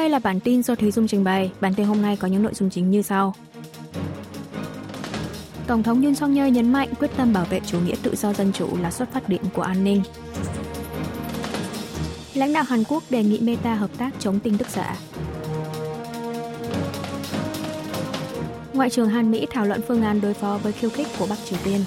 đây là bản tin do Thúy Dung trình bày. Bản tin hôm nay có những nội dung chính như sau. Tổng thống Yoon song yeol nhấn mạnh quyết tâm bảo vệ chủ nghĩa tự do dân chủ là xuất phát điểm của an ninh. Lãnh đạo Hàn Quốc đề nghị Meta hợp tác chống tin tức giả. Ngoại trưởng Hàn Mỹ thảo luận phương án đối phó với khiêu khích của Bắc Triều Tiên.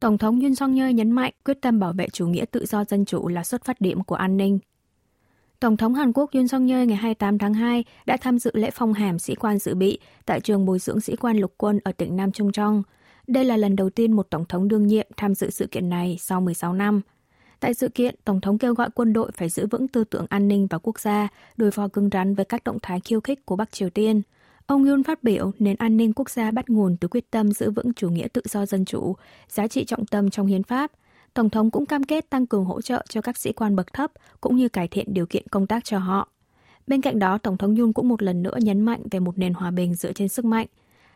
Tổng thống Yoon song yeol nhấn mạnh quyết tâm bảo vệ chủ nghĩa tự do dân chủ là xuất phát điểm của an ninh. Tổng thống Hàn Quốc Yoon song yeol ngày 28 tháng 2 đã tham dự lễ phong hàm sĩ quan dự bị tại trường bồi dưỡng sĩ quan lục quân ở tỉnh Nam Trung Trong. Đây là lần đầu tiên một tổng thống đương nhiệm tham dự sự kiện này sau 16 năm. Tại sự kiện, Tổng thống kêu gọi quân đội phải giữ vững tư tưởng an ninh và quốc gia, đối phó cứng rắn với các động thái khiêu khích của Bắc Triều Tiên – Ông Yun phát biểu nền an ninh quốc gia bắt nguồn từ quyết tâm giữ vững chủ nghĩa tự do dân chủ, giá trị trọng tâm trong hiến pháp. Tổng thống cũng cam kết tăng cường hỗ trợ cho các sĩ quan bậc thấp cũng như cải thiện điều kiện công tác cho họ. Bên cạnh đó, Tổng thống Yun cũng một lần nữa nhấn mạnh về một nền hòa bình dựa trên sức mạnh.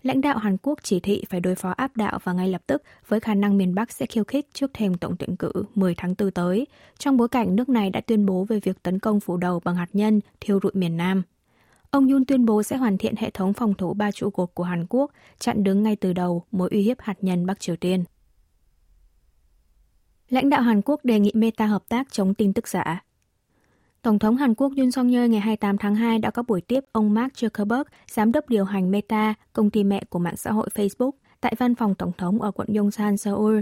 Lãnh đạo Hàn Quốc chỉ thị phải đối phó áp đạo và ngay lập tức với khả năng miền Bắc sẽ khiêu khích trước thềm tổng tuyển cử 10 tháng 4 tới, trong bối cảnh nước này đã tuyên bố về việc tấn công phủ đầu bằng hạt nhân thiêu rụi miền Nam. Ông Yun tuyên bố sẽ hoàn thiện hệ thống phòng thủ ba trụ cột của Hàn Quốc, chặn đứng ngay từ đầu mối uy hiếp hạt nhân Bắc Triều Tiên. Lãnh đạo Hàn Quốc đề nghị Meta hợp tác chống tin tức giả. Tổng thống Hàn Quốc Yoon song yeol ngày 28 tháng 2 đã có buổi tiếp ông Mark Zuckerberg, giám đốc điều hành Meta, công ty mẹ của mạng xã hội Facebook, tại văn phòng tổng thống ở quận Yongsan, Seoul.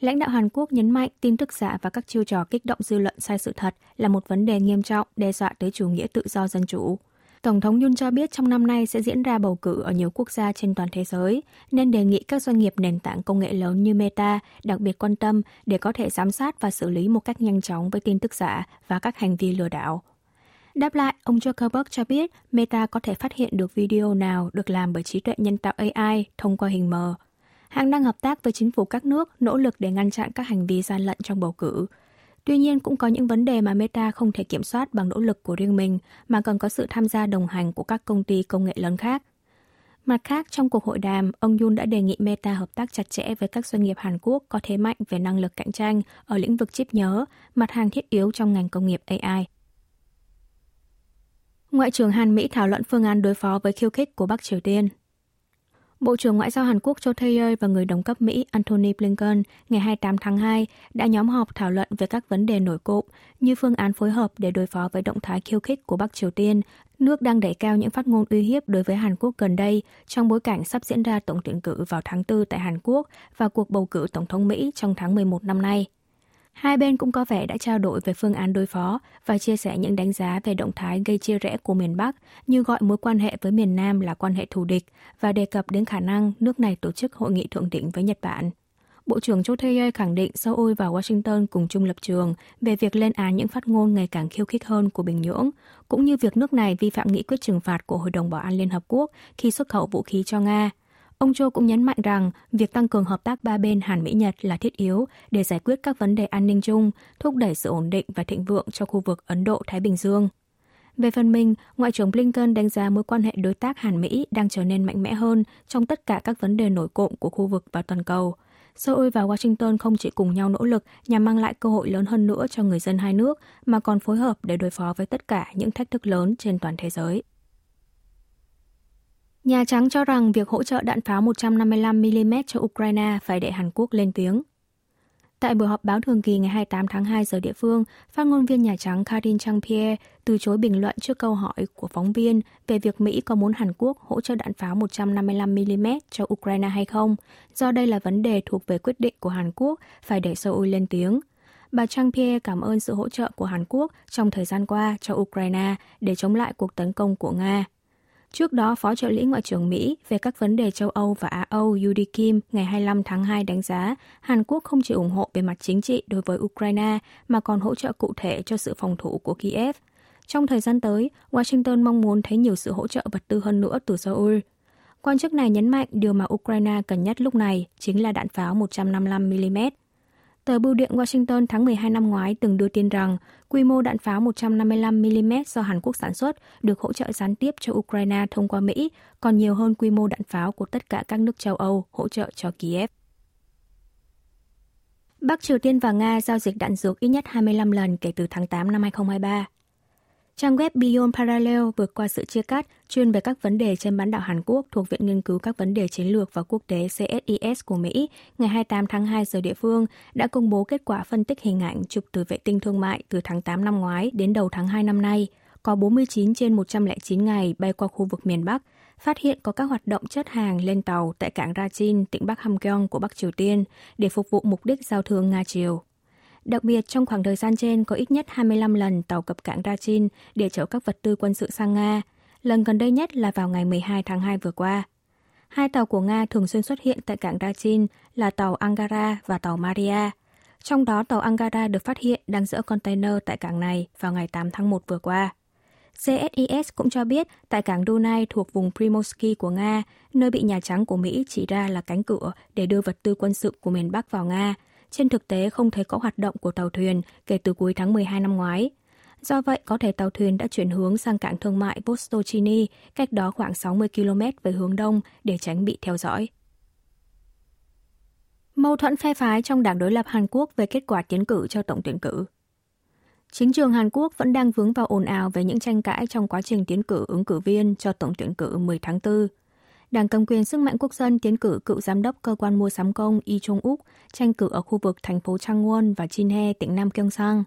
Lãnh đạo Hàn Quốc nhấn mạnh tin tức giả và các chiêu trò kích động dư luận sai sự thật là một vấn đề nghiêm trọng đe dọa tới chủ nghĩa tự do dân chủ. Tổng thống Yun cho biết trong năm nay sẽ diễn ra bầu cử ở nhiều quốc gia trên toàn thế giới, nên đề nghị các doanh nghiệp nền tảng công nghệ lớn như Meta đặc biệt quan tâm để có thể giám sát và xử lý một cách nhanh chóng với tin tức giả và các hành vi lừa đảo. Đáp lại, ông Zuckerberg cho biết Meta có thể phát hiện được video nào được làm bởi trí tuệ nhân tạo AI thông qua hình mờ. Hãng đang hợp tác với chính phủ các nước nỗ lực để ngăn chặn các hành vi gian lận trong bầu cử, Tuy nhiên cũng có những vấn đề mà Meta không thể kiểm soát bằng nỗ lực của riêng mình mà cần có sự tham gia đồng hành của các công ty công nghệ lớn khác. Mặt khác, trong cuộc hội đàm, ông Yun đã đề nghị Meta hợp tác chặt chẽ với các doanh nghiệp Hàn Quốc có thế mạnh về năng lực cạnh tranh ở lĩnh vực chip nhớ, mặt hàng thiết yếu trong ngành công nghiệp AI. Ngoại trưởng Hàn Mỹ thảo luận phương án đối phó với khiêu khích của Bắc Triều Tiên. Bộ trưởng Ngoại giao Hàn Quốc Cho Tae và người đồng cấp Mỹ Antony Blinken ngày 28 tháng 2 đã nhóm họp thảo luận về các vấn đề nổi cộm như phương án phối hợp để đối phó với động thái khiêu khích của Bắc Triều Tiên, nước đang đẩy cao những phát ngôn uy hiếp đối với Hàn Quốc gần đây trong bối cảnh sắp diễn ra tổng tuyển cử vào tháng 4 tại Hàn Quốc và cuộc bầu cử tổng thống Mỹ trong tháng 11 năm nay. Hai bên cũng có vẻ đã trao đổi về phương án đối phó và chia sẻ những đánh giá về động thái gây chia rẽ của miền Bắc như gọi mối quan hệ với miền Nam là quan hệ thù địch và đề cập đến khả năng nước này tổ chức hội nghị thượng đỉnh với Nhật Bản. Bộ trưởng Cho Tae khẳng định Seoul và Washington cùng chung lập trường về việc lên án những phát ngôn ngày càng khiêu khích hơn của Bình Nhưỡng, cũng như việc nước này vi phạm nghị quyết trừng phạt của Hội đồng Bảo an Liên Hợp Quốc khi xuất khẩu vũ khí cho Nga – Ông Cho cũng nhấn mạnh rằng việc tăng cường hợp tác ba bên Hàn Mỹ-Nhật là thiết yếu để giải quyết các vấn đề an ninh chung, thúc đẩy sự ổn định và thịnh vượng cho khu vực Ấn Độ-Thái Bình Dương. Về phần mình, Ngoại trưởng Blinken đánh giá mối quan hệ đối tác Hàn-Mỹ đang trở nên mạnh mẽ hơn trong tất cả các vấn đề nổi cộm của khu vực và toàn cầu. Seoul và Washington không chỉ cùng nhau nỗ lực nhằm mang lại cơ hội lớn hơn nữa cho người dân hai nước, mà còn phối hợp để đối phó với tất cả những thách thức lớn trên toàn thế giới. Nhà Trắng cho rằng việc hỗ trợ đạn pháo 155mm cho Ukraine phải để Hàn Quốc lên tiếng. Tại buổi họp báo thường kỳ ngày 28 tháng 2 giờ địa phương, phát ngôn viên Nhà Trắng Karine Jean-Pierre từ chối bình luận trước câu hỏi của phóng viên về việc Mỹ có muốn Hàn Quốc hỗ trợ đạn pháo 155mm cho Ukraine hay không, do đây là vấn đề thuộc về quyết định của Hàn Quốc phải để Seoul lên tiếng. Bà Jean-Pierre cảm ơn sự hỗ trợ của Hàn Quốc trong thời gian qua cho Ukraine để chống lại cuộc tấn công của Nga. Trước đó, Phó trợ lý Ngoại trưởng Mỹ về các vấn đề châu Âu và Á Âu Yudi Kim ngày 25 tháng 2 đánh giá Hàn Quốc không chỉ ủng hộ về mặt chính trị đối với Ukraine mà còn hỗ trợ cụ thể cho sự phòng thủ của Kiev. Trong thời gian tới, Washington mong muốn thấy nhiều sự hỗ trợ vật tư hơn nữa từ Seoul. Quan chức này nhấn mạnh điều mà Ukraine cần nhất lúc này chính là đạn pháo 155mm. Tờ Bưu điện Washington tháng 12 năm ngoái từng đưa tin rằng quy mô đạn pháo 155mm do Hàn Quốc sản xuất được hỗ trợ gián tiếp cho Ukraine thông qua Mỹ, còn nhiều hơn quy mô đạn pháo của tất cả các nước châu Âu hỗ trợ cho Kiev. Bắc Triều Tiên và Nga giao dịch đạn dược ít nhất 25 lần kể từ tháng 8 năm 2023. Trang web Beyond Parallel vượt qua sự chia cắt chuyên về các vấn đề trên bán đảo Hàn Quốc thuộc Viện Nghiên cứu các vấn đề chiến lược và quốc tế CSIS của Mỹ ngày 28 tháng 2 giờ địa phương đã công bố kết quả phân tích hình ảnh chụp từ vệ tinh thương mại từ tháng 8 năm ngoái đến đầu tháng 2 năm nay. Có 49 trên 109 ngày bay qua khu vực miền Bắc, phát hiện có các hoạt động chất hàng lên tàu tại cảng Rachin, tỉnh Bắc Hamgyong của Bắc Triều Tiên để phục vụ mục đích giao thương Nga-Triều. Đặc biệt, trong khoảng thời gian trên có ít nhất 25 lần tàu cập cảng Rachin để chở các vật tư quân sự sang Nga. Lần gần đây nhất là vào ngày 12 tháng 2 vừa qua. Hai tàu của Nga thường xuyên xuất hiện tại cảng Rachin là tàu Angara và tàu Maria. Trong đó, tàu Angara được phát hiện đang dỡ container tại cảng này vào ngày 8 tháng 1 vừa qua. CSIS cũng cho biết tại cảng Dunai thuộc vùng Primorsky của Nga, nơi bị Nhà Trắng của Mỹ chỉ ra là cánh cửa để đưa vật tư quân sự của miền Bắc vào Nga, trên thực tế không thấy có hoạt động của tàu thuyền kể từ cuối tháng 12 năm ngoái. Do vậy, có thể tàu thuyền đã chuyển hướng sang cảng thương mại Vostochny, cách đó khoảng 60 km về hướng đông để tránh bị theo dõi. Mâu thuẫn phe phái trong đảng đối lập Hàn Quốc về kết quả tiến cử cho tổng tuyển cử. Chính trường Hàn Quốc vẫn đang vướng vào ồn ào về những tranh cãi trong quá trình tiến cử ứng cử viên cho tổng tuyển cử 10 tháng 4. Đảng cầm quyền sức mạnh quốc dân tiến cử cựu giám đốc cơ quan mua sắm công Y Chung Uk tranh cử ở khu vực thành phố Changwon và Jinhae, tỉnh Nam Gyeongsang.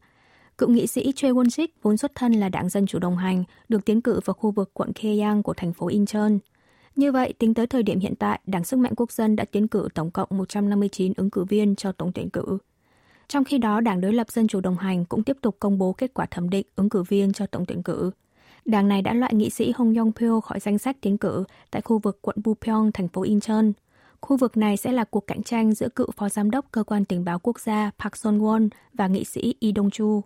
Cựu nghị sĩ Choi Won-sik vốn xuất thân là đảng Dân Chủ đồng hành, được tiến cử vào khu vực quận Keyang của thành phố Incheon. Như vậy, tính tới thời điểm hiện tại, Đảng Sức mạnh Quốc dân đã tiến cử tổng cộng 159 ứng cử viên cho tổng tuyển cử. Trong khi đó, Đảng đối lập Dân Chủ đồng hành cũng tiếp tục công bố kết quả thẩm định ứng cử viên cho tổng tuyển cử. Đảng này đã loại nghị sĩ Hong Yong Pyo khỏi danh sách tiến cử tại khu vực quận Bupyeong, thành phố Incheon. Khu vực này sẽ là cuộc cạnh tranh giữa cựu phó giám đốc cơ quan tình báo quốc gia Park Son Won và nghị sĩ Lee Dong Chu.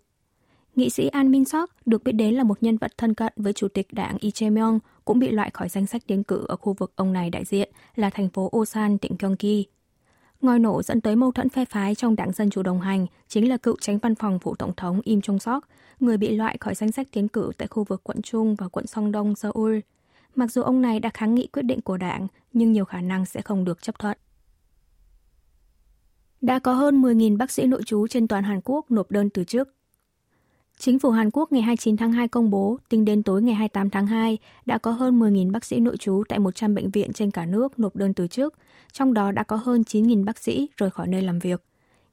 Nghị sĩ An Min Sok được biết đến là một nhân vật thân cận với chủ tịch đảng Lee Jae-myung cũng bị loại khỏi danh sách tiến cử ở khu vực ông này đại diện là thành phố Osan, tỉnh Gyeonggi. Ngòi nổ dẫn tới mâu thuẫn phe phái trong đảng Dân Chủ đồng hành chính là cựu tránh văn phòng phủ tổng thống Im Chung Sok, người bị loại khỏi danh sách tiến cử tại khu vực quận Trung và quận Song Đông, Seoul. Mặc dù ông này đã kháng nghị quyết định của đảng, nhưng nhiều khả năng sẽ không được chấp thuận. Đã có hơn 10.000 bác sĩ nội trú trên toàn Hàn Quốc nộp đơn từ chức Chính phủ Hàn Quốc ngày 29 tháng 2 công bố, tính đến tối ngày 28 tháng 2, đã có hơn 10.000 bác sĩ nội trú tại 100 bệnh viện trên cả nước nộp đơn từ chức, trong đó đã có hơn 9.000 bác sĩ rời khỏi nơi làm việc.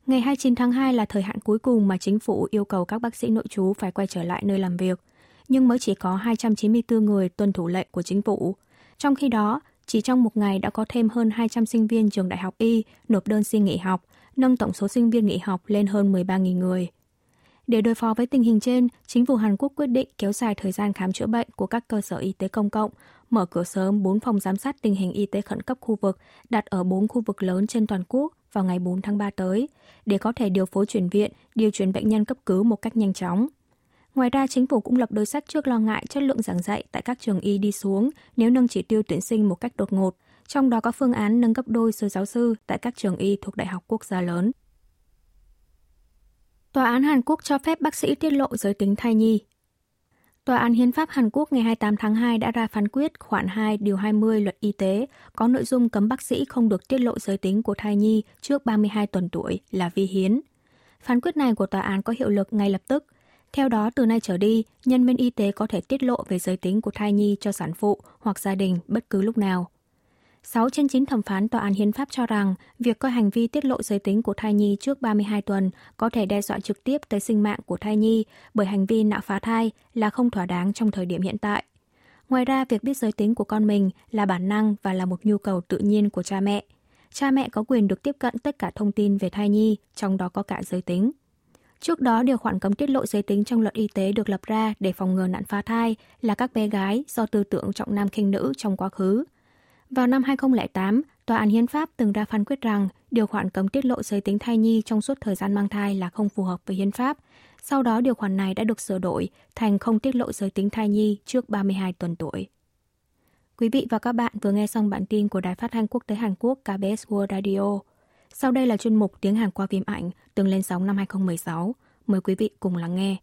Ngày 29 tháng 2 là thời hạn cuối cùng mà chính phủ yêu cầu các bác sĩ nội trú phải quay trở lại nơi làm việc, nhưng mới chỉ có 294 người tuân thủ lệnh của chính phủ. Trong khi đó, chỉ trong một ngày đã có thêm hơn 200 sinh viên trường đại học Y nộp đơn xin nghỉ học, nâng tổng số sinh viên nghỉ học lên hơn 13.000 người. Để đối phó với tình hình trên, chính phủ Hàn Quốc quyết định kéo dài thời gian khám chữa bệnh của các cơ sở y tế công cộng, mở cửa sớm 4 phòng giám sát tình hình y tế khẩn cấp khu vực đặt ở 4 khu vực lớn trên toàn quốc vào ngày 4 tháng 3 tới, để có thể điều phối chuyển viện, điều chuyển bệnh nhân cấp cứu một cách nhanh chóng. Ngoài ra, chính phủ cũng lập đối sách trước lo ngại chất lượng giảng dạy tại các trường y đi xuống nếu nâng chỉ tiêu tuyển sinh một cách đột ngột, trong đó có phương án nâng cấp đôi số giáo sư tại các trường y thuộc đại học quốc gia lớn. Tòa án Hàn Quốc cho phép bác sĩ tiết lộ giới tính thai nhi. Tòa án Hiến pháp Hàn Quốc ngày 28 tháng 2 đã ra phán quyết khoản 2 điều 20 luật y tế có nội dung cấm bác sĩ không được tiết lộ giới tính của thai nhi trước 32 tuần tuổi là vi hiến. Phán quyết này của tòa án có hiệu lực ngay lập tức. Theo đó, từ nay trở đi, nhân viên y tế có thể tiết lộ về giới tính của thai nhi cho sản phụ hoặc gia đình bất cứ lúc nào. 6 trên 9 thẩm phán tòa án hiến pháp cho rằng việc coi hành vi tiết lộ giới tính của thai nhi trước 32 tuần có thể đe dọa trực tiếp tới sinh mạng của thai nhi bởi hành vi nạo phá thai là không thỏa đáng trong thời điểm hiện tại. Ngoài ra, việc biết giới tính của con mình là bản năng và là một nhu cầu tự nhiên của cha mẹ. Cha mẹ có quyền được tiếp cận tất cả thông tin về thai nhi, trong đó có cả giới tính. Trước đó, điều khoản cấm tiết lộ giới tính trong luật y tế được lập ra để phòng ngừa nạn phá thai là các bé gái do tư tưởng trọng nam khinh nữ trong quá khứ – vào năm 2008, Tòa án Hiến pháp từng ra phán quyết rằng điều khoản cấm tiết lộ giới tính thai nhi trong suốt thời gian mang thai là không phù hợp với hiến pháp. Sau đó điều khoản này đã được sửa đổi thành không tiết lộ giới tính thai nhi trước 32 tuần tuổi. Quý vị và các bạn vừa nghe xong bản tin của Đài Phát thanh Quốc tế Hàn Quốc KBS World Radio. Sau đây là chuyên mục tiếng Hàn qua phim ảnh từng lên sóng năm 2016. Mời quý vị cùng lắng nghe.